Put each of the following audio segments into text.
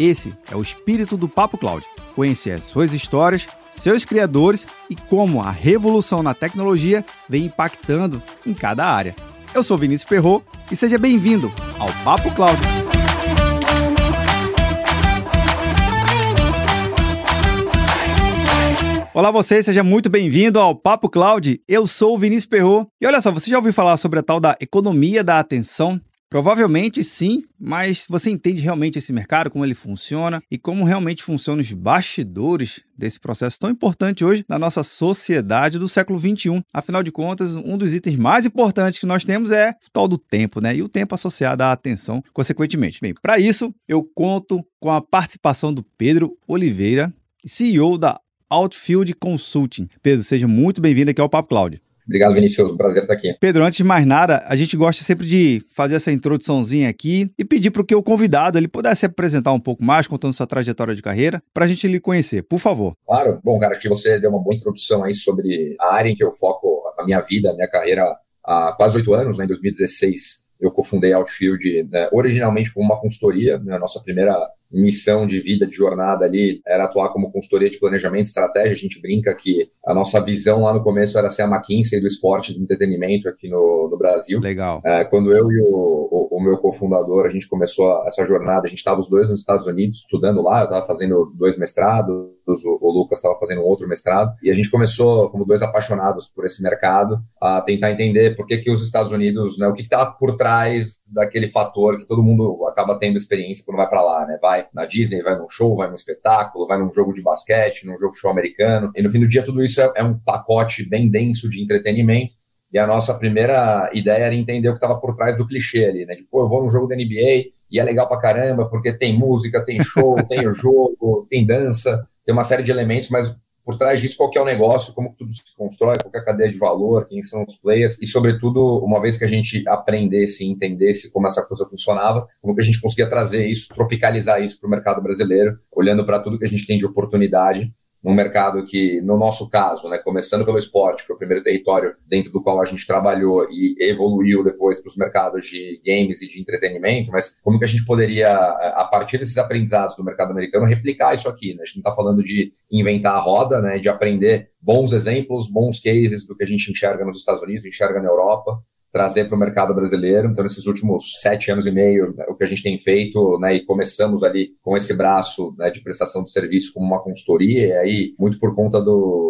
Esse é o espírito do Papo Cloud. Conhecer as suas histórias, seus criadores e como a revolução na tecnologia vem impactando em cada área. Eu sou Vinícius Ferro e seja bem-vindo ao Papo Cloud. Olá você, seja muito bem-vindo ao Papo Cloud. Eu sou o Vinícius Perro. E olha só, você já ouviu falar sobre a tal da economia da atenção? Provavelmente sim, mas você entende realmente esse mercado, como ele funciona e como realmente funcionam os bastidores desse processo tão importante hoje na nossa sociedade do século XXI. Afinal de contas, um dos itens mais importantes que nós temos é o tal do tempo, né? E o tempo associado à atenção, consequentemente. Bem, para isso, eu conto com a participação do Pedro Oliveira, CEO da Outfield Consulting. Pedro, seja muito bem-vindo aqui ao Papo Cloud. Obrigado, Vinicius. Um prazer estar aqui. Pedro, antes de mais nada, a gente gosta sempre de fazer essa introduçãozinha aqui e pedir para que o convidado ele pudesse apresentar um pouco mais, contando sua trajetória de carreira, para a gente lhe conhecer, por favor. Claro. Bom, cara, que você deu uma boa introdução aí sobre a área em que eu foco a minha vida, a minha carreira há quase oito anos, né, em 2016 eu cofundei a Outfield né, originalmente como uma consultoria, né, a nossa primeira missão de vida, de jornada ali, era atuar como consultoria de planejamento, estratégia. A gente brinca que a nossa visão lá no começo era ser a McKinsey do esporte do entretenimento aqui no, no Brasil. Legal. É, quando eu e o, o, o, meu cofundador, a gente começou essa jornada, a gente estava os dois nos Estados Unidos estudando lá, eu estava fazendo dois mestrados, o, o Lucas estava fazendo outro mestrado, e a gente começou, como dois apaixonados por esse mercado, a tentar entender por que, que os Estados Unidos, né, o que está por trás daquele fator que todo mundo acaba tendo experiência quando vai para lá, né? Vai na Disney, vai num show, vai num espetáculo, vai num jogo de basquete, num jogo show americano. E no fim do dia, tudo isso é, é um pacote bem denso de entretenimento. E a nossa primeira ideia era entender o que estava por trás do clichê ali, né? De, pô, eu vou num jogo da NBA e é legal pra caramba, porque tem música, tem show, tem o jogo, tem dança, tem uma série de elementos, mas por trás disso qual é o negócio, como tudo se constrói, qual é a cadeia de valor, quem são os players, e sobretudo, uma vez que a gente aprendesse e entendesse como essa coisa funcionava, como que a gente conseguia trazer isso, tropicalizar isso para o mercado brasileiro, olhando para tudo que a gente tem de oportunidade num mercado que, no nosso caso, né, começando pelo esporte, que foi o primeiro território dentro do qual a gente trabalhou e evoluiu depois para os mercados de games e de entretenimento, mas como que a gente poderia, a partir desses aprendizados do mercado americano, replicar isso aqui? Né? A gente não está falando de inventar a roda, né, de aprender bons exemplos, bons cases do que a gente enxerga nos Estados Unidos, enxerga na Europa, trazer para o mercado brasileiro. Então, nesses últimos sete anos e meio, né, o que a gente tem feito, né, e começamos ali com esse braço né, de prestação de serviço como uma consultoria, e aí, muito por conta do,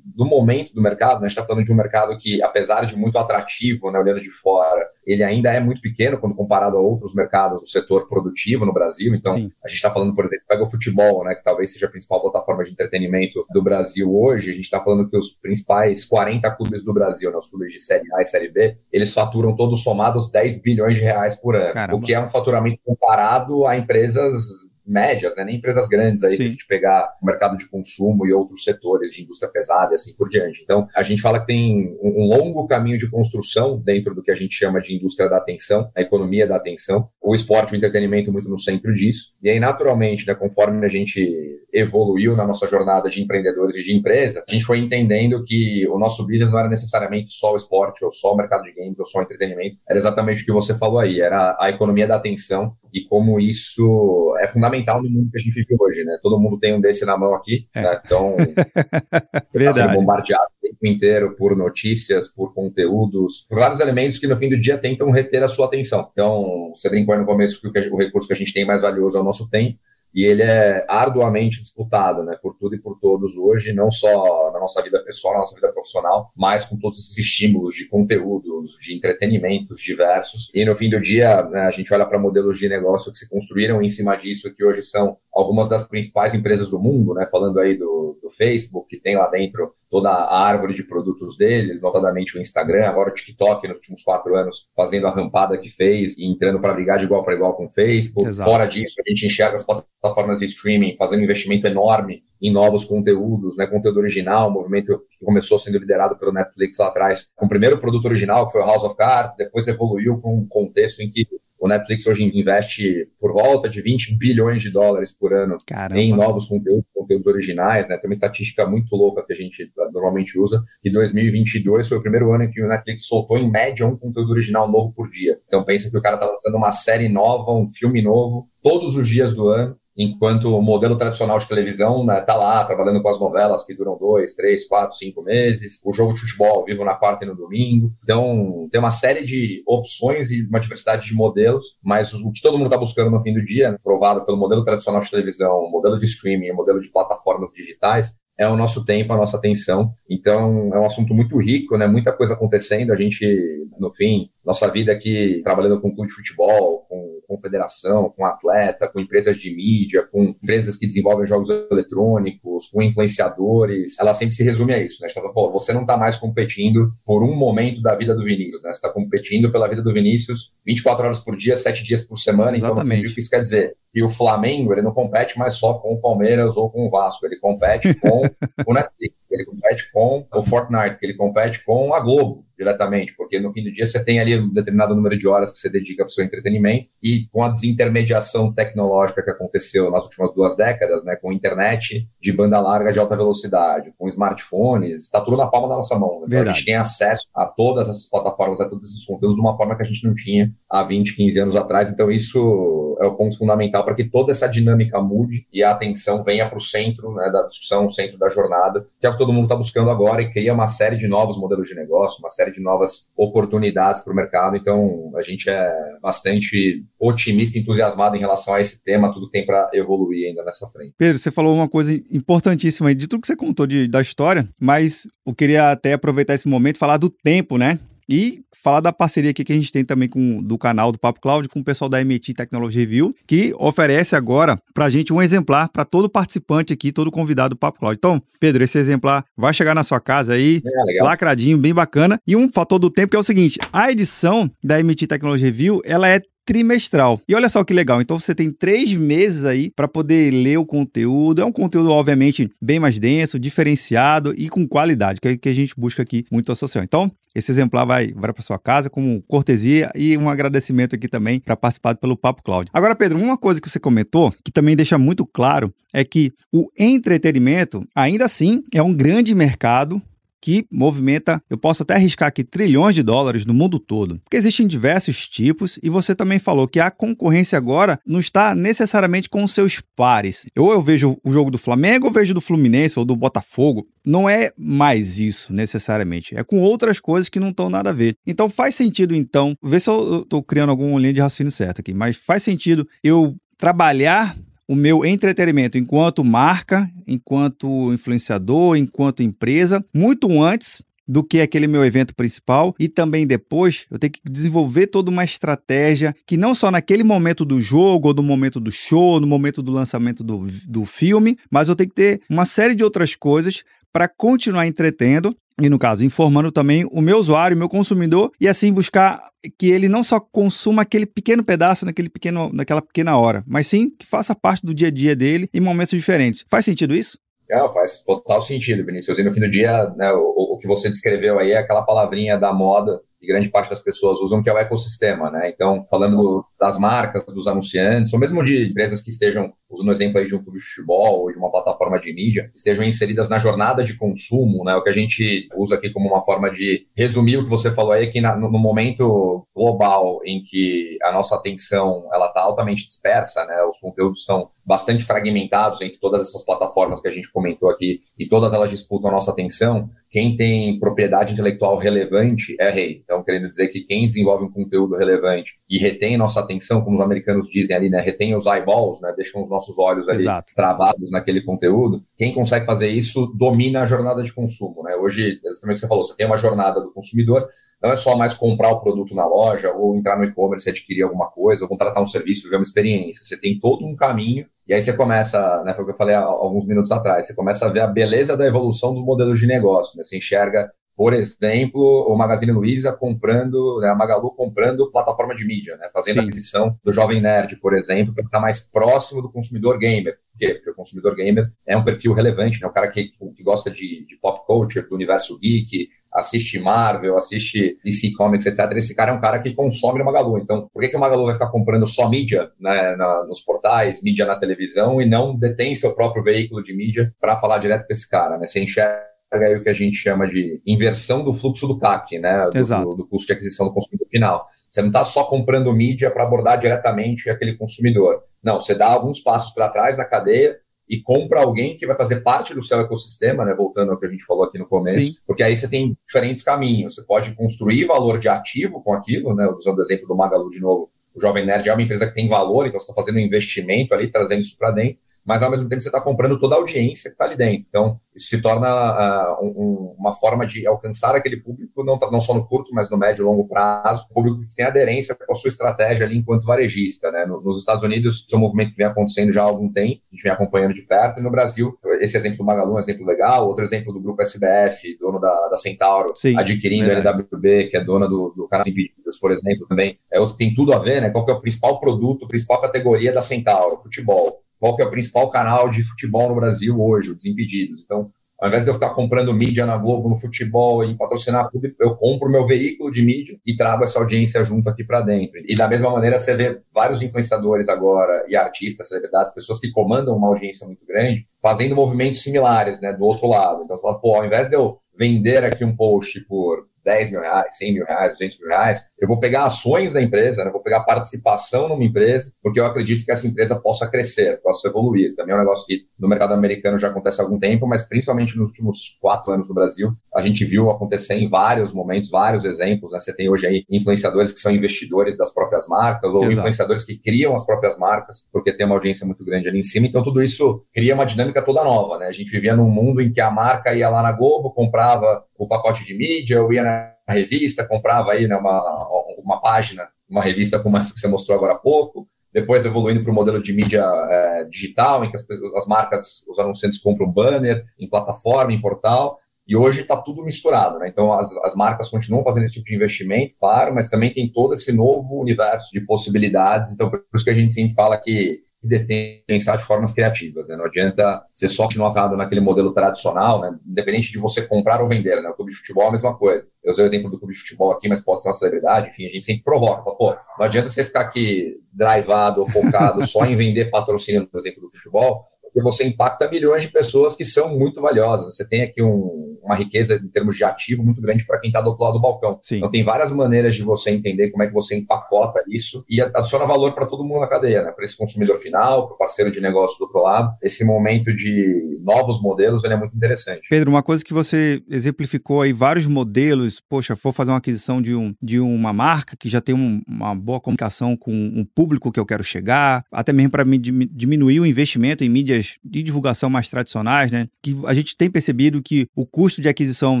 do momento do mercado, né, a gente está falando de um mercado que, apesar de muito atrativo, né, olhando de fora, ele ainda é muito pequeno quando comparado a outros mercados do setor produtivo no Brasil. Então, Sim. a gente está falando, por exemplo, pega o futebol, né, que talvez seja a principal plataforma de entretenimento do Brasil hoje. A gente está falando que os principais 40 clubes do Brasil, né, os clubes de Série A e Série B, eles faturam todos somados 10 bilhões de reais por ano, Caramba. o que é um faturamento comparado a empresas médias, né? nem empresas grandes aí, Sim. se a gente pegar o mercado de consumo e outros setores de indústria pesada e assim por diante. Então, a gente fala que tem um longo caminho de construção dentro do que a gente chama de indústria da atenção, a economia da atenção, o esporte e o entretenimento muito no centro disso. E aí, naturalmente, né, conforme a gente evoluiu na nossa jornada de empreendedores e de empresa, a gente foi entendendo que o nosso business não era necessariamente só o esporte, ou só o mercado de games, ou só o entretenimento. Era exatamente o que você falou aí, era a economia da atenção e como isso é fundamental no mundo que a gente vive hoje, né? Todo mundo tem um desse na mão aqui, é. né? Então, você está sendo bombardeado o tempo inteiro por notícias, por conteúdos, por vários elementos que no fim do dia tentam reter a sua atenção. Então, você brincou no começo que o recurso que a gente tem mais valioso é o nosso tempo, e ele é arduamente disputado, né, por tudo e por todos hoje, não só na nossa vida pessoal, na nossa vida profissional, mas com todos esses estímulos de conteúdos, de entretenimentos diversos. E no fim do dia, né, a gente olha para modelos de negócio que se construíram em cima disso, que hoje são algumas das principais empresas do mundo, né, falando aí do, do do Facebook, que tem lá dentro toda a árvore de produtos deles, notadamente o Instagram, agora o TikTok nos últimos quatro anos fazendo a rampada que fez e entrando para brigar de igual para igual com o Facebook. Exato. Fora disso, a gente enxerga as plataformas de streaming fazendo um investimento enorme em novos conteúdos, né, conteúdo original, um movimento que começou sendo liderado pelo Netflix lá atrás, com o primeiro produto original, que foi o House of Cards, depois evoluiu para um contexto em que o Netflix hoje investe por volta de 20 bilhões de dólares por ano Caramba. em novos conteúdos, conteúdos originais, né? Tem uma estatística muito louca que a gente normalmente usa, que 2022 foi o primeiro ano em que o Netflix soltou em média um conteúdo original novo por dia. Então pensa que o cara tá lançando uma série nova, um filme novo, todos os dias do ano, enquanto o modelo tradicional de televisão está né, tá lá trabalhando com as novelas que duram dois, três, quatro, cinco meses, o jogo de futebol vivo na quarta e no domingo. Então, tem uma série de opções e uma diversidade de modelos, mas o que todo mundo está buscando no fim do dia, provado pelo modelo tradicional de televisão, modelo de streaming, modelo de plataformas digitais, é o nosso tempo, a nossa atenção. Então, é um assunto muito rico, né? Muita coisa acontecendo. A gente, no fim, nossa vida aqui trabalhando com clube de futebol, com confederação, com atleta, com empresas de mídia, com empresas que desenvolvem jogos eletrônicos, com influenciadores, ela sempre se resume a isso, né? Tá Pô, você não está mais competindo por um momento da vida do Vinícius, né? Você está competindo pela vida do Vinícius 24 horas por dia, 7 dias por semana. Exatamente. Então, o que isso quer dizer? E o Flamengo, ele não compete mais só com o Palmeiras ou com o Vasco, ele compete com o Netflix, ele compete com o Fortnite, ele compete com a Globo diretamente, porque no fim do dia você tem ali um determinado número de horas que você dedica para o seu entretenimento e com a desintermediação tecnológica que aconteceu nas últimas duas décadas, né, com internet de banda larga de alta velocidade, com smartphones, está tudo na palma da nossa mão. Né? Então a gente tem acesso a todas essas plataformas, a todos esses conteúdos de uma forma que a gente não tinha há 20, 15 anos atrás. Então isso é o ponto fundamental para que toda essa dinâmica mude e a atenção venha para o centro né, da discussão, o centro da jornada, que é o que todo mundo está buscando agora e cria uma série de novos modelos de negócio, uma série de novas oportunidades para o mercado. Então, a gente é bastante otimista, entusiasmado em relação a esse tema. Tudo tem para evoluir ainda nessa frente. Pedro, você falou uma coisa importantíssima aí de tudo que você contou de, da história, mas eu queria até aproveitar esse momento e falar do tempo, né? E falar da parceria aqui que a gente tem também com do canal do Papo Cloud com o pessoal da MIT Technology Review, que oferece agora para a gente um exemplar para todo participante aqui, todo convidado do Papo Cloud. Então, Pedro, esse exemplar vai chegar na sua casa aí, é, lacradinho, bem bacana. E um fator do tempo que é o seguinte: a edição da MIT Technology Review ela é trimestral. E olha só que legal, então você tem três meses aí para poder ler o conteúdo. É um conteúdo, obviamente, bem mais denso, diferenciado e com qualidade, que é o que a gente busca aqui muito social. Então, esse exemplar vai, vai para sua casa como cortesia e um agradecimento aqui também para participar pelo Papo Cloud. Agora, Pedro, uma coisa que você comentou que também deixa muito claro é que o entretenimento, ainda assim, é um grande mercado que movimenta, eu posso até arriscar aqui, trilhões de dólares no mundo todo. Porque existem diversos tipos e você também falou que a concorrência agora não está necessariamente com seus pares. Ou eu vejo o jogo do Flamengo, ou vejo do Fluminense ou do Botafogo. Não é mais isso necessariamente. É com outras coisas que não estão nada a ver. Então faz sentido, então, ver se eu estou criando alguma linha de raciocínio certo aqui, mas faz sentido eu trabalhar o meu entretenimento enquanto marca, enquanto influenciador, enquanto empresa, muito antes do que aquele meu evento principal e também depois eu tenho que desenvolver toda uma estratégia que não só naquele momento do jogo, ou do momento do show, no momento do lançamento do, do filme, mas eu tenho que ter uma série de outras coisas para continuar entretendo e no caso, informando também o meu usuário, o meu consumidor, e assim buscar que ele não só consuma aquele pequeno pedaço naquele pequeno, naquela pequena hora, mas sim que faça parte do dia a dia dele em momentos diferentes. Faz sentido isso? É, faz total sentido, Vinícius. E no fim do dia, né, o, o que você descreveu aí é aquela palavrinha da moda que grande parte das pessoas usam, que é o ecossistema, né? Então, falando das marcas, dos anunciantes, ou mesmo de empresas que estejam usando o exemplo aí de um clube de futebol ou de uma plataforma de mídia, estejam inseridas na jornada de consumo, né? O que a gente usa aqui como uma forma de resumir o que você falou aí, é que na, no momento global em que a nossa atenção ela está altamente dispersa, né? Os conteúdos estão bastante fragmentados entre todas essas plataformas que a gente comentou aqui e todas elas disputam a nossa atenção. Quem tem propriedade intelectual relevante é rei. Então, querendo dizer que quem desenvolve um conteúdo relevante e retém nossa atenção, como os americanos dizem ali, né? Retém os eyeballs, né? Deixam os nossos olhos ali Exato. travados naquele conteúdo. Quem consegue fazer isso domina a jornada de consumo, né? Hoje, exatamente o que você falou, você tem uma jornada do consumidor, não é só mais comprar o produto na loja ou entrar no e-commerce e adquirir alguma coisa, ou contratar um serviço, viver uma experiência. Você tem todo um caminho e aí você começa, né, foi o que eu falei há alguns minutos atrás, você começa a ver a beleza da evolução dos modelos de negócio. Né? Você enxerga por exemplo, o Magazine Luiza comprando, né, a Magalu comprando plataforma de mídia, né, fazendo Sim. aquisição do Jovem Nerd, por exemplo, para estar mais próximo do consumidor gamer. Por quê? Porque o consumidor gamer é um perfil relevante, né, o cara que, que gosta de, de pop culture, do universo geek, assiste Marvel, assiste DC Comics, etc. Esse cara é um cara que consome no Magalu. Então, por que, que o Magalu vai ficar comprando só mídia né, na, nos portais, mídia na televisão e não detém seu próprio veículo de mídia para falar direto com esse cara? Né? Você enxerga aí o que a gente chama de inversão do fluxo do CAC, né? Do, do, do custo de aquisição do consumidor final. Você não está só comprando mídia para abordar diretamente aquele consumidor. Não, você dá alguns passos para trás na cadeia e compra alguém que vai fazer parte do seu ecossistema, né? Voltando ao que a gente falou aqui no começo, Sim. porque aí você tem diferentes caminhos. Você pode construir valor de ativo com aquilo, né? Usando o exemplo do Magalu de novo, o Jovem Nerd é uma empresa que tem valor, então você está fazendo um investimento ali, trazendo isso para dentro mas ao mesmo tempo você está comprando toda a audiência que está ali dentro. Então, isso se torna uh, um, uma forma de alcançar aquele público, não, não só no curto, mas no médio e longo prazo, público que tem aderência com a sua estratégia ali enquanto varejista. Né? nos Estados Unidos, isso é um movimento que vem acontecendo já há algum tempo, a gente vem acompanhando de perto, e no Brasil, esse exemplo do Magalu é um exemplo legal, outro exemplo do grupo SBF, dono da, da Centauro, Sim, adquirindo a LWB, que é dona do, do canal Impedidos, por exemplo, também, é outro tem tudo a ver, né? Qual que é o principal produto, a principal categoria da Centauro? Futebol qual que é o principal canal de futebol no Brasil hoje, o Desimpedidos. Então, ao invés de eu ficar comprando mídia na Globo, no futebol e patrocinar tudo, eu compro meu veículo de mídia e trago essa audiência junto aqui para dentro. E da mesma maneira, você vê vários influenciadores agora e artistas, celebridades, pessoas que comandam uma audiência muito grande, fazendo movimentos similares, né, do outro lado. Então, pô, ao invés de eu vender aqui um post por 10 mil reais, 100 mil reais, 200 mil reais, eu vou pegar ações da empresa, né? vou pegar participação numa empresa, porque eu acredito que essa empresa possa crescer, possa evoluir. Também é um negócio que no mercado americano já acontece há algum tempo, mas principalmente nos últimos quatro anos no Brasil, a gente viu acontecer em vários momentos, vários exemplos. Né? Você tem hoje aí influenciadores que são investidores das próprias marcas, ou Exato. influenciadores que criam as próprias marcas, porque tem uma audiência muito grande ali em cima. Então, tudo isso cria uma dinâmica toda nova. Né? A gente vivia num mundo em que a marca ia lá na Globo, comprava o pacote de mídia, eu ia na revista, comprava aí né, uma, uma página, uma revista como essa que você mostrou agora há pouco, depois evoluindo para o modelo de mídia é, digital, em que as, as, marcas, os anunciantes compram banner em plataforma, em portal, e hoje está tudo misturado, né? Então as, as marcas continuam fazendo esse tipo de investimento, claro, mas também tem todo esse novo universo de possibilidades. Então, por isso que a gente sempre fala que detém pensar de formas criativas. Né? Não adianta ser só continuar focado naquele modelo tradicional, né? independente de você comprar ou vender. Né? O clube de futebol é a mesma coisa. Eu usei o exemplo do clube de futebol aqui, mas pode ser uma celebridade. Enfim, a gente sempre provoca. Fala, Pô, não adianta você ficar aqui drivado ou focado só em vender patrocínio, por exemplo, do futebol, porque você impacta milhões de pessoas que são muito valiosas. Você tem aqui um, uma riqueza em termos de ativo muito grande para quem está do outro lado do balcão. Sim. Então tem várias maneiras de você entender como é que você empacota isso e adiciona valor para todo mundo na cadeia, né? Para esse consumidor final, para o parceiro de negócio do outro lado. Esse momento de novos modelos é muito interessante. Pedro, uma coisa que você exemplificou aí vários modelos, poxa, for fazer uma aquisição de, um, de uma marca que já tem um, uma boa comunicação com um público que eu quero chegar, até mesmo para diminuir o investimento em mídias mídias de divulgação mais tradicionais, né? Que a gente tem percebido que o custo de aquisição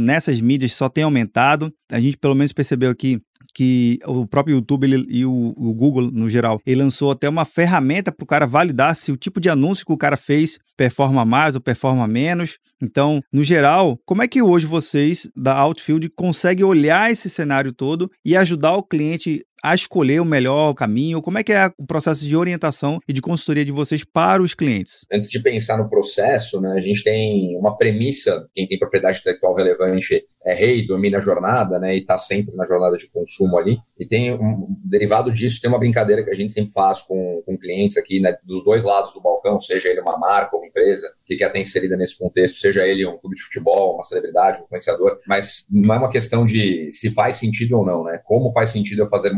nessas mídias só tem aumentado. A gente pelo menos percebeu aqui que o próprio YouTube ele, e o, o, Google, no geral, ele lançou até uma ferramenta para o cara validar se o tipo de anúncio que o cara fez performa mais ou performa menos. Então, no geral, como é que hoje vocês da Outfield conseguem olhar esse cenário todo e ajudar o cliente a escolher o melhor caminho? Como é que é o processo de orientação e de consultoria de vocês para os clientes? Antes de pensar no processo, né, a gente tem uma premissa, quem tem propriedade intelectual relevante é rei, domina a jornada, né, e está sempre na jornada de consumo ali. E tem um derivado disso, tem uma brincadeira que a gente sempre faz com, com clientes aqui, né, dos dois lados do balcão, seja ele uma marca ou uma empresa que quer estar inserida nesse contexto, seja ele um clube de futebol, uma celebridade, um influenciador, mas não é uma questão de se faz sentido ou não, né? Como faz sentido eu fazer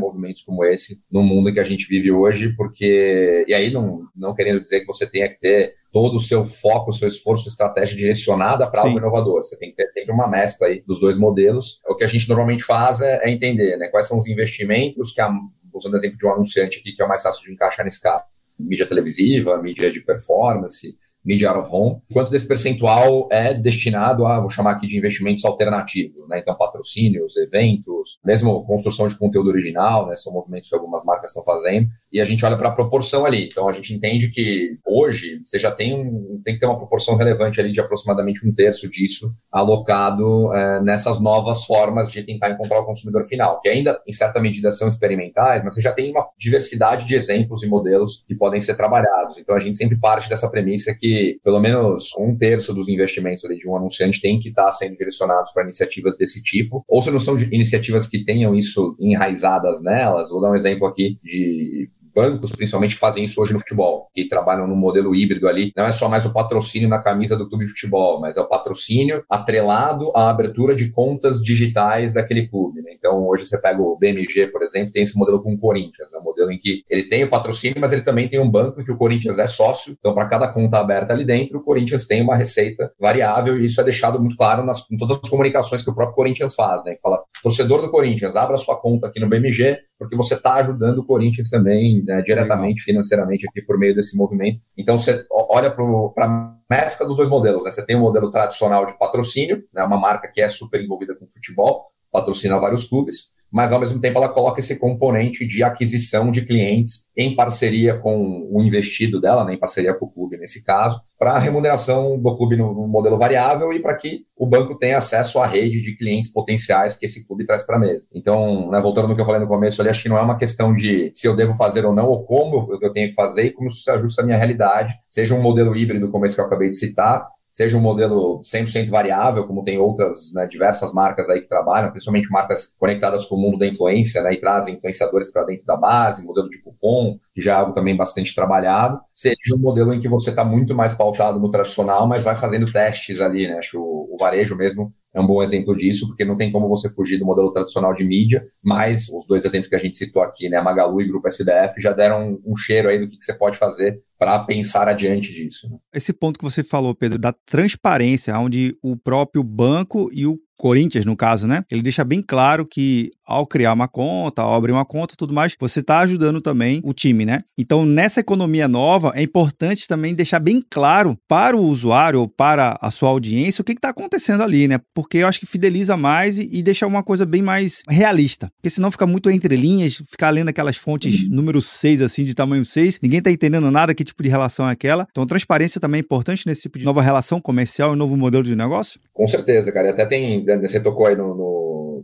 como esse no mundo que a gente vive hoje, porque e aí não, não querendo dizer que você tenha que ter todo o seu foco, o seu esforço, estratégia direcionada para algo inovador. Você tem que ter sempre uma mescla aí dos dois modelos. O que a gente normalmente faz é, é entender né, quais são os investimentos que, a, usando o exemplo de um anunciante aqui, que é o mais fácil de encaixar nesse caso. Mídia televisiva, mídia de performance, media out of home, quanto desse percentual é destinado a, vou chamar aqui de investimentos alternativos, né? Então, patrocínios, eventos, mesmo construção de conteúdo original, né? São movimentos que algumas marcas estão fazendo, e a gente olha para a proporção ali. Então, a gente entende que hoje você já tem, um, tem que ter uma proporção relevante ali de aproximadamente um terço disso alocado é, nessas novas formas de tentar encontrar o consumidor final, que ainda, em certa medida, são experimentais, mas você já tem uma diversidade de exemplos e modelos que podem ser trabalhados. Então, a gente sempre parte dessa premissa que pelo menos um terço dos investimentos de um anunciante tem que estar sendo direcionados para iniciativas desse tipo, ou se não são iniciativas que tenham isso enraizadas nelas. Vou dar um exemplo aqui de bancos, principalmente, que fazem isso hoje no futebol, que trabalham no modelo híbrido ali. Não é só mais o patrocínio na camisa do clube de futebol, mas é o patrocínio atrelado à abertura de contas digitais daquele clube. Né? Então, hoje você pega o BMG, por exemplo, tem esse modelo com o Corinthians, né? um modelo em que ele tem o patrocínio, mas ele também tem um banco em que o Corinthians é sócio. Então, para cada conta aberta ali dentro, o Corinthians tem uma receita variável e isso é deixado muito claro nas, em todas as comunicações que o próprio Corinthians faz. Né? Fala, torcedor do Corinthians, abra sua conta aqui no BMG, porque você está ajudando o Corinthians também né, diretamente, Legal. financeiramente, aqui por meio desse movimento. Então, você olha para a mescla dos dois modelos. Né? Você tem o um modelo tradicional de patrocínio, né, uma marca que é super envolvida com futebol, patrocina vários clubes, mas ao mesmo tempo ela coloca esse componente de aquisição de clientes em parceria com o investido dela, né, em parceria com o clube nesse caso, para a remuneração do clube no, no modelo variável e para que o banco tenha acesso à rede de clientes potenciais que esse clube traz para a mesa. Então, né, voltando no que eu falei no começo, ali, acho que não é uma questão de se eu devo fazer ou não, ou como eu tenho que fazer e como isso se ajusta à minha realidade, seja um modelo híbrido, como esse que eu acabei de citar, seja um modelo 100% variável, como tem outras né, diversas marcas aí que trabalham, principalmente marcas conectadas com o mundo da influência, né, e trazem influenciadores para dentro da base, modelo de cupom, que já é algo também bastante trabalhado, seja um modelo em que você está muito mais pautado no tradicional, mas vai fazendo testes ali, né, acho que o, o varejo mesmo é um bom exemplo disso, porque não tem como você fugir do modelo tradicional de mídia, mas os dois exemplos que a gente citou aqui, né, Magalu e Grupo SBF, já deram um, um cheiro aí do que, que você pode fazer para pensar adiante disso. Né? Esse ponto que você falou, Pedro, da transparência, onde o próprio banco e o Corinthians, no caso, né? Ele deixa bem claro que ao criar uma conta, ao abrir uma conta tudo mais, você está ajudando também o time, né? Então, nessa economia nova, é importante também deixar bem claro para o usuário ou para a sua audiência o que está acontecendo ali, né? Porque eu acho que fideliza mais e, e, deixa uma coisa bem mais realista. Porque senão fica muito entre linhas, ficar lendo aquelas fontes uhum. número 6, assim, de tamanho 6, ninguém está entendendo nada que tipo de relação é aquela. Então, transparência também é importante nesse tipo de nova relação comercial e novo modelo de negócio? Com certeza, cara. E até tem né, você tocou aí no, no,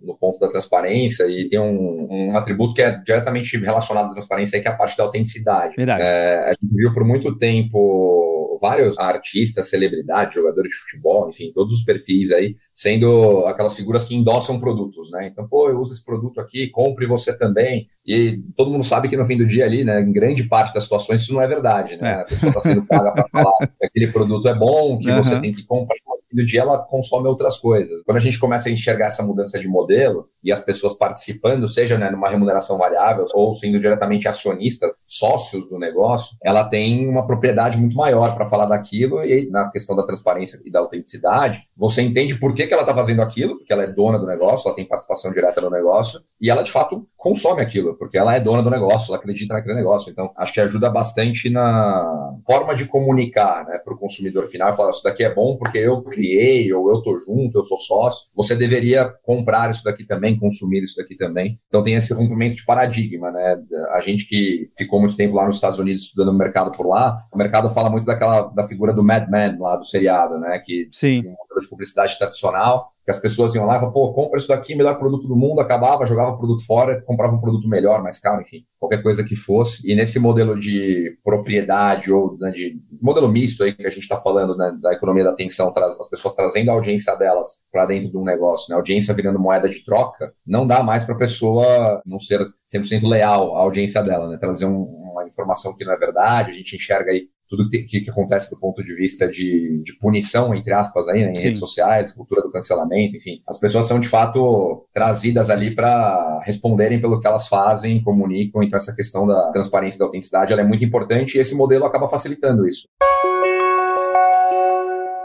no, ponto da transparência e tem um, um, atributo que é diretamente relacionado à transparência, que é a parte da autenticidade. É, a gente viu por muito tempo vários artistas, celebridades, jogadores de futebol, enfim, todos os perfis aí, sendo aquelas figuras que endossam produtos, né? Então, pô, eu uso esse produto aqui, compre você também. E todo mundo sabe que no fim do dia ali, né, em grande parte das situações, isso não é verdade, né? É. A pessoa está sendo paga para falar que aquele produto é bom, que uhum. você tem que comprar do dia ela consome outras coisas. Quando a gente começa a enxergar essa mudança de modelo e as pessoas participando, seja né, numa remuneração variável ou sendo diretamente acionistas, sócios do negócio, ela tem uma propriedade muito maior para falar daquilo e na questão da transparência e da autenticidade, você entende por que, que ela está fazendo aquilo, porque ela é dona do negócio, ela tem participação direta no negócio e ela de fato consome aquilo, porque ela é dona do negócio, ela acredita naquele negócio. Então, acho que ajuda bastante na forma de comunicar né, para o consumidor final, falar, isso daqui é bom porque eu criei, ou eu tô junto, eu sou sócio, você deveria comprar isso daqui também, consumir isso daqui também. Então tem esse rompimento de paradigma, né? A gente que ficou muito tempo lá nos Estados Unidos estudando o mercado por lá, o mercado fala muito daquela da figura do Mad Men lá do seriado, né? Que Sim. um modelo de publicidade tradicional que as pessoas iam lá e falavam, pô, compra isso daqui, melhor produto do mundo, acabava, jogava o produto fora, comprava um produto melhor, mais caro, enfim, qualquer coisa que fosse. E nesse modelo de propriedade ou né, de modelo misto aí que a gente está falando né, da economia da atenção, as pessoas trazendo a audiência delas para dentro de um negócio, né, audiência virando moeda de troca, não dá mais para a pessoa não ser 100% leal à audiência dela, né, trazer um, uma informação que não é verdade, a gente enxerga aí tudo que, que, acontece do ponto de vista de, de punição, entre aspas, aí, né, em Sim. redes sociais, cultura do cancelamento, enfim. As pessoas são, de fato, trazidas ali para responderem pelo que elas fazem, comunicam. Então, essa questão da transparência e da autenticidade ela é muito importante e esse modelo acaba facilitando isso.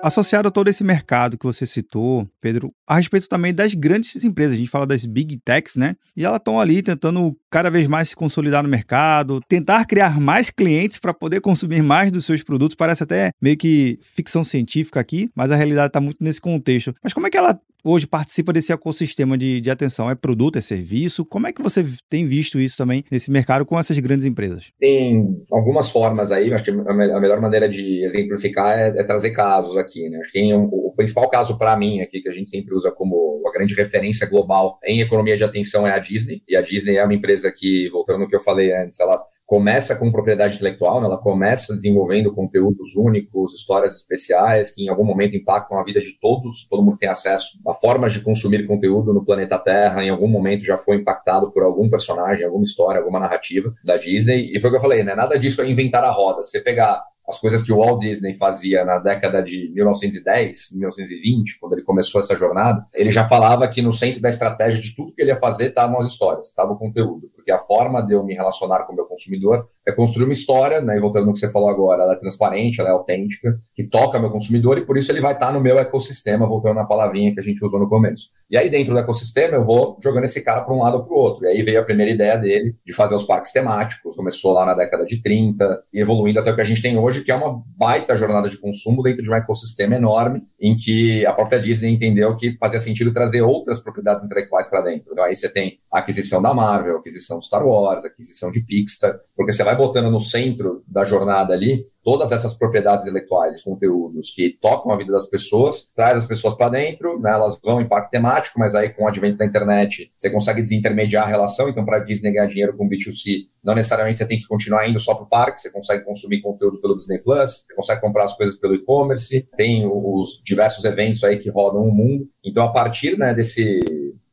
Associado a todo esse mercado que você citou, Pedro, a respeito também das grandes empresas, a gente fala das big techs, né? E elas estão ali tentando cada vez mais se consolidar no mercado, tentar criar mais clientes para poder consumir mais dos seus produtos. Parece até meio que ficção científica aqui, mas a realidade está muito nesse contexto. Mas como é que ela hoje participa desse ecossistema de, de atenção? É produto, é serviço? Como é que você tem visto isso também nesse mercado com essas grandes empresas? Tem algumas formas aí, acho que a melhor maneira de exemplificar é, é trazer casos aqui, né? Acho que tem um, o principal caso para mim aqui, que a gente sempre usa como a grande referência global em economia de atenção é a Disney, e a Disney é uma empresa que, voltando no que eu falei antes, ela começa com propriedade intelectual, né? ela começa desenvolvendo conteúdos únicos, histórias especiais que em algum momento impactam a vida de todos, todo mundo tem acesso a formas de consumir conteúdo no planeta Terra, em algum momento já foi impactado por algum personagem, alguma história, alguma narrativa da Disney, e foi o que eu falei, né? Nada disso é inventar a roda. Você pegar as coisas que o Walt Disney fazia na década de 1910, 1920, quando ele começou essa jornada, ele já falava que no centro da estratégia de tudo que ele ia fazer estavam as histórias, estava o conteúdo, porque a forma de eu me relacionar com o meu consumidor é construir uma história, né, e voltando no que você falou agora, ela é transparente, ela é autêntica, que toca meu consumidor e por isso ele vai estar no meu ecossistema, voltando na palavrinha que a gente usou no começo. E aí dentro do ecossistema eu vou jogando esse cara para um lado ou para o outro. E aí veio a primeira ideia dele de fazer os parques temáticos, começou lá na década de 30 e evoluindo até o que a gente tem hoje, que é uma baita jornada de consumo dentro de um ecossistema enorme, em que a própria Disney entendeu que fazia sentido trazer outras propriedades intelectuais para dentro. Então aí você tem a aquisição da Marvel, a aquisição do Star Wars, a aquisição de Pixar, porque você vai botando no centro da jornada ali todas essas propriedades intelectuais e conteúdos que tocam a vida das pessoas, traz as pessoas para dentro, né, elas vão em parque temático, mas aí com o advento da internet você consegue desintermediar a relação, então para Disney ganhar dinheiro com B2C, não necessariamente você tem que continuar indo só para o parque, você consegue consumir conteúdo pelo Disney Plus, você consegue comprar as coisas pelo e-commerce, tem os diversos eventos aí que rodam o mundo, então a partir né, desse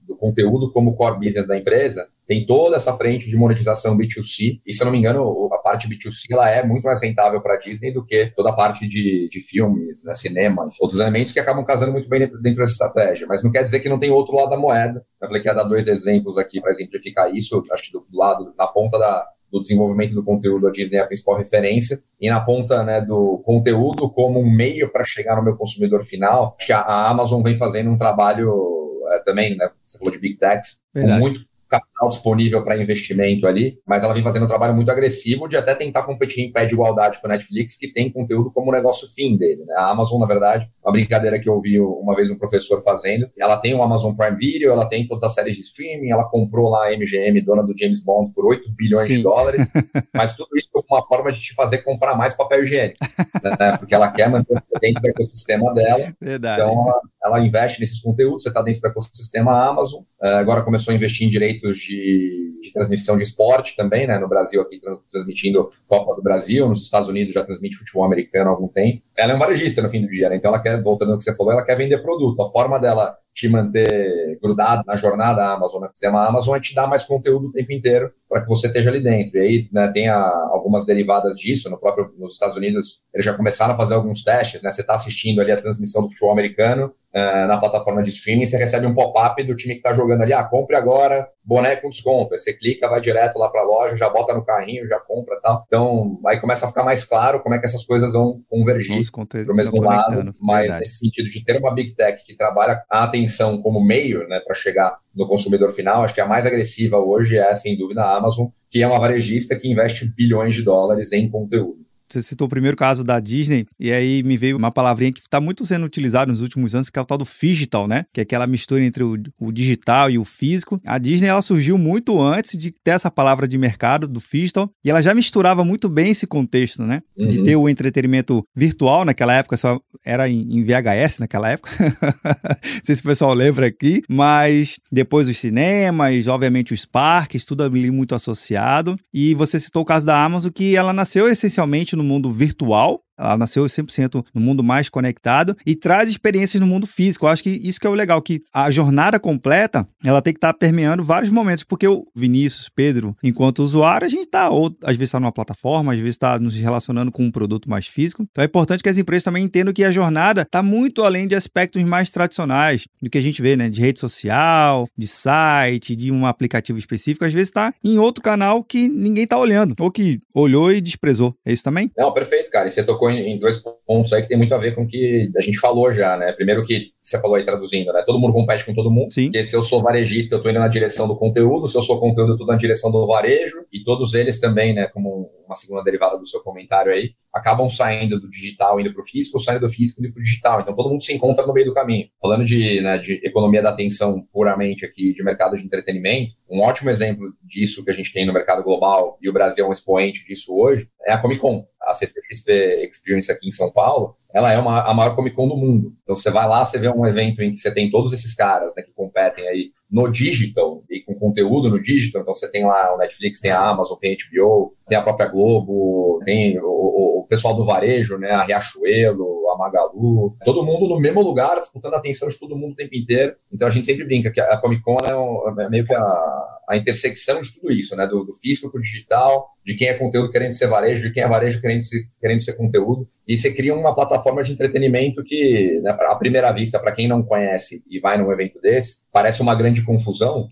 do conteúdo como core business da empresa, tem toda essa frente de monetização B2C, e se eu não me engano, a parte B2C ela é muito mais rentável para a Disney do que toda a parte de, de filmes, né, cinema, outros elementos que acabam casando muito bem dentro, dentro dessa estratégia. Mas não quer dizer que não tem outro lado da moeda. Eu falei que ia dar dois exemplos aqui para exemplificar isso, acho que do lado, na ponta da, do desenvolvimento do conteúdo, a Disney é a principal referência, e na ponta né, do conteúdo como um meio para chegar no meu consumidor final, a Amazon vem fazendo um trabalho é, também, né, você falou de Big Techs, com muito capital disponível para investimento ali, mas ela vem fazendo um trabalho muito agressivo de até tentar competir em pé de igualdade com a Netflix, que tem conteúdo como negócio fim dele. Né? A Amazon, na verdade, uma brincadeira que eu ouvi uma vez um professor fazendo, ela tem o Amazon Prime Video, ela tem todas as séries de streaming, ela comprou lá a MGM, dona do James Bond, por 8 bilhões Sim. de dólares, mas tudo isso como uma forma de te fazer comprar mais papel higiênico, né? porque ela quer manter dentro do ecossistema dela. Verdade. Então, ela, ela investe nesses conteúdos, você está dentro do ecossistema Amazon, eh, agora começou a investir em direito direitos de, de, transmissão de esporte também, né? No Brasil, aqui transmitindo Copa do Brasil, nos Estados Unidos já transmite futebol americano há algum tempo. Ela é um varejista no fim do dia, né? Então ela quer, voltando ao que você falou, ela quer vender produto. A forma dela te manter grudado na jornada Amazon, no sistema Amazon, é te dar mais conteúdo o tempo inteiro para que você esteja ali dentro. E aí né, tem a, algumas derivadas disso, no próprio, nos Estados Unidos eles já começaram a fazer alguns testes, né? Você está assistindo ali a transmissão do futebol americano uh, na plataforma de streaming, você recebe um pop-up do time que está jogando ali, ah, compre agora boné com desconto. Aí você clica, vai direto lá para a loja, já bota no carrinho, já compra tal. Então, aí começa a ficar mais claro como é que essas coisas vão convergir para o mesmo lado, mas Verdade. nesse sentido de ter uma Big Tech que trabalha a atenção como meio né, para chegar no consumidor final, acho que a mais agressiva hoje é, sem dúvida, a Amazon, que é uma varejista que investe bilhões de dólares em conteúdo. Você citou o primeiro caso da Disney, e aí me veio uma palavrinha que está muito sendo utilizada nos últimos anos, que é o tal do digital, né? Que é aquela mistura entre o, o, digital e o físico. A Disney ela surgiu muito antes de ter essa palavra de mercado do digital, e ela já misturava muito bem esse contexto, né? Uhum. De ter o entretenimento virtual naquela época, só era em, em VHS naquela época. Não sei se o pessoal lembra aqui, mas depois os cinemas, obviamente os parques, tudo ali muito associado. E você citou o caso da Amazon, que ela nasceu essencialmente no mundo virtual, ela nasceu 100% no mundo mais conectado e traz experiências no mundo físico. Eu acho que isso que é o legal, que a jornada completa, ela tem que estar tá permeando vários momentos, porque o Vinícius, Pedro, enquanto usuário, a gente está, ou às vezes está numa plataforma, às vezes está nos relacionando com um produto mais físico. Então é importante que as empresas também entendam que a jornada está muito além de aspectos mais tradicionais, do que a gente vê, né, de rede social, de site, de um aplicativo específico, às vezes está em outro canal que ninguém está olhando, ou que olhou e desprezou. É isso também? Não, perfeito, cara. E você tocou tocou em, dois pontos aí que tem muito a ver com o que a gente falou já, né? Primeiro que você falou aí traduzindo, né? Todo mundo compete com todo mundo. Sim. Porque se eu sou varejista, eu estou indo na direção do conteúdo, se eu sou conteúdo, eu estou na direção do varejo, e todos eles também, né, como uma segunda derivada do seu comentário aí, acabam saindo do digital indo para o físico, ou saindo do físico indo para o digital. Então todo mundo se encontra no meio do caminho. Falando de, né, de economia da atenção puramente aqui, de mercado de entretenimento, um ótimo exemplo disso que a gente tem no mercado global, e o Brasil é um expoente disso hoje, é a Comic Con. A CCXP Experience aqui em São Paulo, ela é uma, a maior Comic Con do mundo. Então você vai lá, você vê um evento em que você tem todos esses caras né, que competem aí no digital e com conteúdo no digital. Então você tem lá o Netflix, tem a Amazon, tem a HBO, tem a própria Globo, tem o, o, pessoal do varejo, né, a Riachuelo, a Magalu, todo mundo no mesmo lugar, disputando a atenção de todo mundo o tempo inteiro. Então a gente sempre brinca que a Comic Con é, um, é meio que a, a intersecção de tudo isso, né, do, do físico para o digital, de quem é conteúdo querendo ser varejo, de quem é varejo querendo ser, querendo ser conteúdo. E você cria uma plataforma de entretenimento que, né, à primeira vista, para quem não conhece e vai num evento desse, parece uma grande confusão,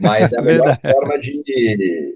mas é a melhor forma de,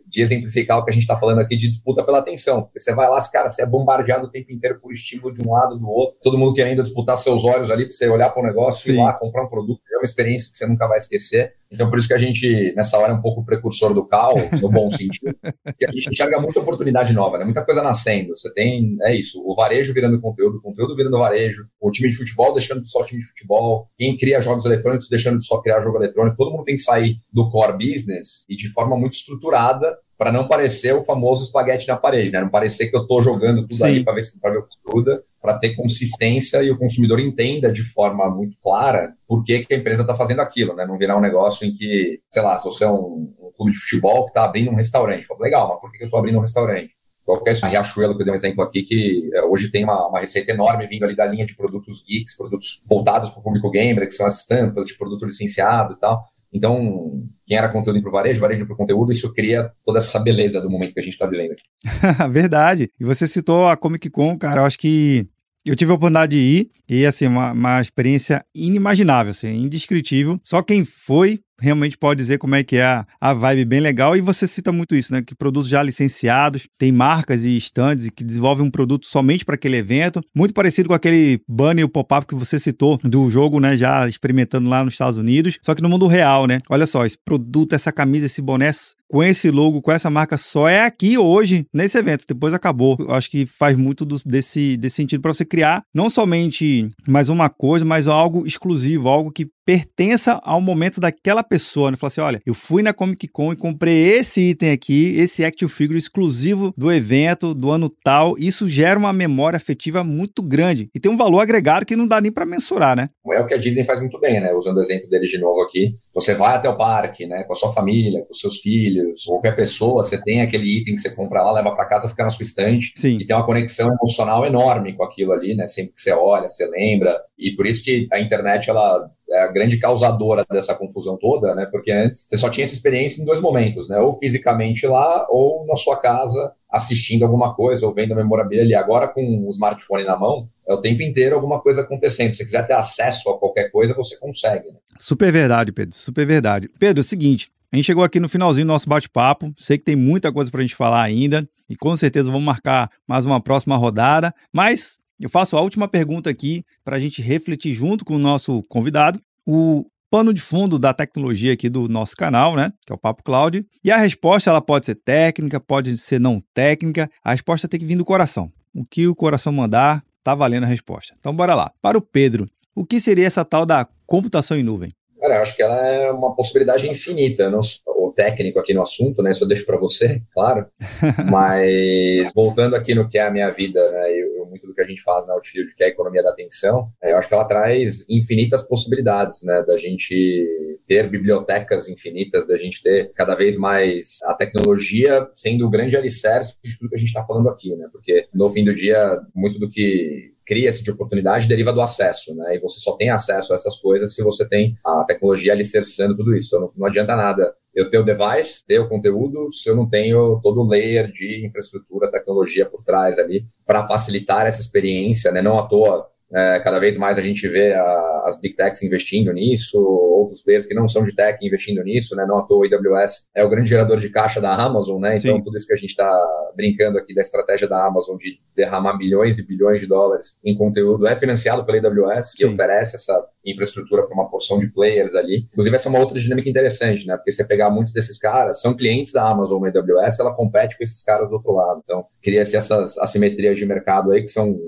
de exemplificar o que a gente está falando aqui de disputa pela atenção. Porque você vai lá, cara, você é bombardeado o tempo inteiro por estímulo de um lado do outro, todo mundo querendo disputar seus olhos ali para você olhar para o negócio, Sim. ir lá, comprar um produto, é uma experiência que você nunca vai esquecer. Então, por isso que a gente, nessa hora, é um pouco precursor do caos, no bom sentido, que a gente enxerga muita oportunidade nova, né? muita coisa nascendo. Você tem, é isso, o varejo virando conteúdo, o conteúdo virando varejo, o time de futebol deixando de só time de futebol, quem cria jogos eletrônicos deixando de só criar jogo eletrônico, todo mundo tem que sair do core business e de forma muito estruturada para não parecer o famoso espaguete na parede, né? Não parecer que eu estou jogando tudo Sim. ali para ver se para ver o que gruda, para ter consistência e o consumidor entenda de forma muito clara por que, que a empresa está fazendo aquilo, né? Não virar um negócio em que, sei lá, se você é um, um clube de futebol que está abrindo um restaurante, fala, legal, mas por que, que eu estou abrindo um restaurante? Qualquer a Riachuelo, que eu dei um exemplo aqui, que é, hoje tem uma, uma, receita enorme vindo ali da linha de produtos geeks, produtos voltados para o público gamer, que são as estampas de produto licenciado e tal. Então, quem era conteúdo para o varejo, varejo para o conteúdo, isso cria toda essa beleza do momento que a gente está vivendo aqui. Verdade. E você citou a Comic Con, cara, eu acho que eu tive a oportunidade de ir e, assim, uma, uma experiência inimaginável, assim, indescritível. Só quem foi realmente pode dizer como é que é a, a vibe bem legal. E você cita muito isso, né? Que produtos já licenciados, tem marcas e stands que desenvolvem um produto somente para aquele evento. Muito parecido com aquele banner e o pop-up que você citou do jogo, né? Já experimentando lá nos Estados Unidos. Só que no mundo real, né? Olha só, esse produto, essa camisa, esse boné com esse logo, com essa marca, só é aqui hoje, nesse evento. Depois acabou. Eu acho que faz muito do, desse, desse sentido para você criar não somente mais uma coisa, mas algo exclusivo, algo que pertença ao momento daquela pessoa, né? Falar assim, olha, eu fui na Comic Con e comprei esse item aqui, esse action figure exclusivo do evento, do ano tal. Isso gera uma memória afetiva muito grande e tem um valor agregado que não dá nem para mensurar, né? É o que a Disney faz muito bem, né? Usando o exemplo deles de novo aqui. Você vai até o parque, né? Com a sua família, com os seus filhos, qualquer pessoa, você tem aquele item que você compra lá, leva para casa, fica na sua estante Sim. e tem uma conexão emocional enorme com aquilo ali, né? Sempre que você olha, você lembra. E por isso que a internet, ela é a grande causadora dessa confusão toda, né? Porque antes você só tinha essa experiência em dois momentos, né? Ou fisicamente lá, ou na sua casa assistindo alguma coisa, ou vendo a memorabilia ali. Agora, com o smartphone na mão, é o tempo inteiro alguma coisa acontecendo. Se você quiser ter acesso a qualquer coisa, você consegue. Né? Super verdade, Pedro. Super verdade. Pedro, é o seguinte. A gente chegou aqui no finalzinho do nosso bate-papo. Sei que tem muita coisa para a gente falar ainda e com certeza vamos marcar mais uma próxima rodada. Mas eu faço a última pergunta aqui para a gente refletir junto com o nosso convidado. O pano de fundo da tecnologia aqui do nosso canal, né? Que é o Papo Cloud. E a resposta ela pode ser técnica, pode ser não técnica. A resposta tem que vir do coração. O que o coração mandar, tá valendo a resposta. Então bora lá. Para o Pedro, o que seria essa tal da computação em nuvem? Cara, eu acho que ela é uma possibilidade infinita. Não, o técnico aqui no assunto, né? Isso eu deixo para você, claro. Mas voltando aqui no que é a minha vida, né? Eu, muito do que a gente faz na Outfield, que é a economia da atenção, é, eu acho que ela traz infinitas possibilidades, né? Da gente ter bibliotecas infinitas, da gente ter cada vez mais a tecnologia sendo o grande alicerce de tudo que a gente está falando aqui, né? Porque no fim do dia, muito do que cria-se de oportunidade deriva do acesso, né? E você só tem acesso a essas coisas se você tem a tecnologia alicerçando tudo isso. Então não, não adianta nada eu ter o device, ter o conteúdo, se eu não tenho todo o layer de infraestrutura, tecnologia por trás ali para facilitar essa experiência, né? Não à toa É, cada vez mais a gente vê a, as big techs investindo nisso, outros players que não são de tech investindo nisso, né? Não à toa, o AWS é o grande gerador de caixa da Amazon, né? Então, Sim. tudo isso que a gente está brincando aqui da estratégia da Amazon de derramar bilhões e bilhões de dólares em conteúdo é financiado pela AWS, que oferece essa infraestrutura para uma porção de players ali. Inclusive, essa é uma outra dinâmica interessante, né? Porque você pegar muitos desses caras, são clientes da Amazon ou AWS, ela compete com esses caras do outro lado. Então, cria-se essas assimetrias de mercado aí que são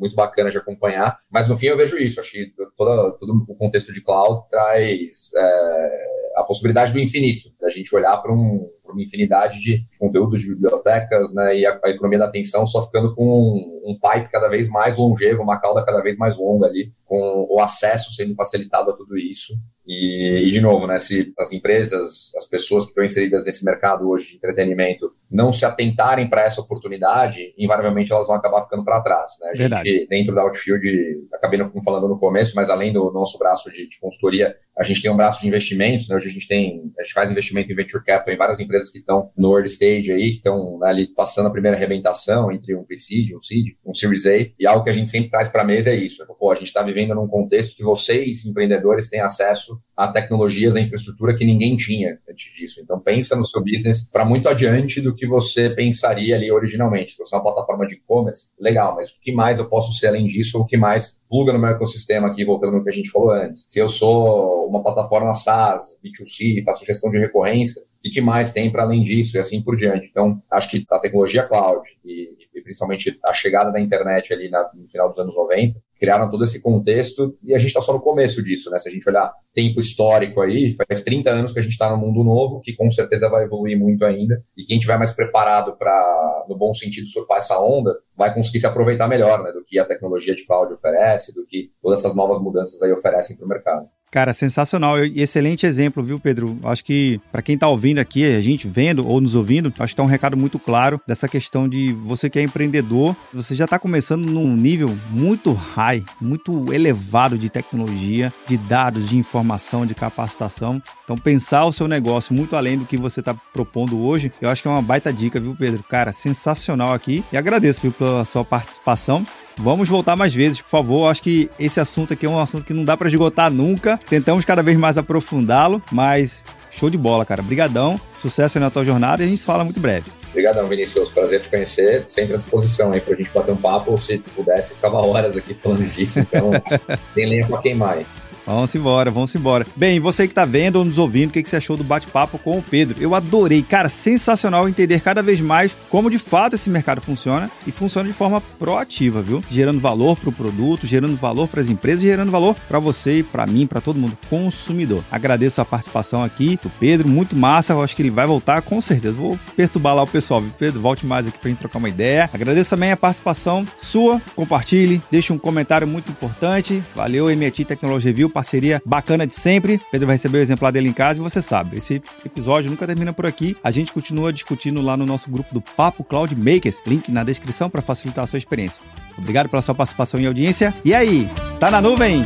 muito bacana de acompanhar, mas no fim eu vejo isso, acho que todo o contexto de cloud traz é, a possibilidade do infinito, da gente olhar para um, uma infinidade de conteúdos de bibliotecas, né, e a, a, economia da atenção só ficando com um, um pipe cada vez mais longevo, uma cauda cada vez mais longa ali, com o acesso sendo facilitado a tudo isso, e, e, de novo, né, se as empresas, as pessoas que estão inseridas nesse mercado hoje de entretenimento não se atentarem para essa oportunidade, invariavelmente elas vão acabar ficando para trás. Né? A Verdade. gente, dentro da Outfield, acabei não falando no começo, mas além do nosso braço de, de, consultoria, a gente tem um braço de investimentos. Né? Hoje a gente tem, a gente faz investimento em venture capital em várias empresas que estão no early stage aí, que estão né, ali passando a primeira arrebentação entre um pre-seed, um seed, um Series A, e algo que a gente sempre traz para a mesa é isso. Né? Pô, a gente está vivendo num contexto que vocês, empreendedores, têm acesso a tecnologias, a infraestrutura que ninguém tinha antes disso. Então pensa no seu business para muito adiante do que você pensaria ali originalmente. Se você é uma plataforma de e-commerce, legal, mas o que mais eu posso ser além disso? Ou o que mais pluga no meu ecossistema aqui, voltando no que a gente falou antes? Se eu sou uma plataforma SaaS, B2C, faço gestão de recorrência, o que mais tem para além disso e assim por diante. Então, acho que a tecnologia cloud e, e principalmente a chegada da internet ali na, no final dos anos 90 criaram todo esse contexto e a gente está só no começo disso, né? Se a gente olhar tempo histórico aí, faz 30 anos que a gente está no mundo novo, que com certeza vai evoluir muito ainda, e quem tiver mais preparado para, no bom sentido, surfar essa onda, vai conseguir se aproveitar melhor, né? Do que a tecnologia de cloud oferece, do que todas essas novas mudanças aí oferecem para o mercado. Cara, sensacional excelente exemplo, viu, Pedro? Acho que para quem tá ouvindo aqui, a gente vendo ou nos ouvindo, acho que tá um recado muito claro dessa questão de você que é empreendedor, você já tá começando num nível muito high, muito elevado de tecnologia, de dados, de informação, de capacitação. Então, pensar o seu negócio muito além do que você tá propondo hoje, eu acho que é uma baita dica, viu, Pedro? Cara, sensacional aqui e agradeço viu, pela sua participação. Vamos voltar mais vezes, por favor. Acho que esse assunto aqui é um assunto que não dá para esgotar nunca. Tentamos cada vez mais aprofundá-lo, mas show de bola, cara. Brigadão. Sucesso na tua jornada e a gente se fala muito breve. Obrigadão, Vinícius. Prazer te conhecer. Sempre à disposição aí pra gente bater um papo. Se pudesse, ficava horas aqui falando disso. Então, tem lenha pra queimar aí. Vamos embora, vamos embora. Bem, você que tá vendo ou nos ouvindo, o que, que você achou do bate-papo com o Pedro? Eu adorei, cara, sensacional entender cada vez mais como de fato esse mercado funciona e funciona de forma proativa, viu? Gerando valor para o produto, gerando valor para as empresas, gerando valor para você e para mim, para todo mundo, consumidor. Agradeço a participação aqui do Pedro, muito massa. Eu acho que ele vai voltar com certeza. Vou perturbar lá o pessoal, viu? Pedro, volte mais aqui pra gente trocar uma ideia. Agradeço também a participação sua, compartilhe, deixe um comentário muito importante. Valeu, MIT Tecnologia Review parceria bacana de sempre. Pedro vai receber o exemplar dele em casa e você sabe, esse episódio nunca termina por aqui. A gente continua discutindo lá no nosso grupo do Papo Cloud Makers, link na descrição para facilitar a sua experiência. Obrigado pela sua participação e audiência. E aí, tá na nuvem?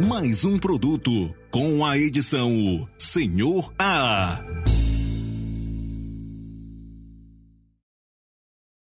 Mais um produto com a edição Senhor A.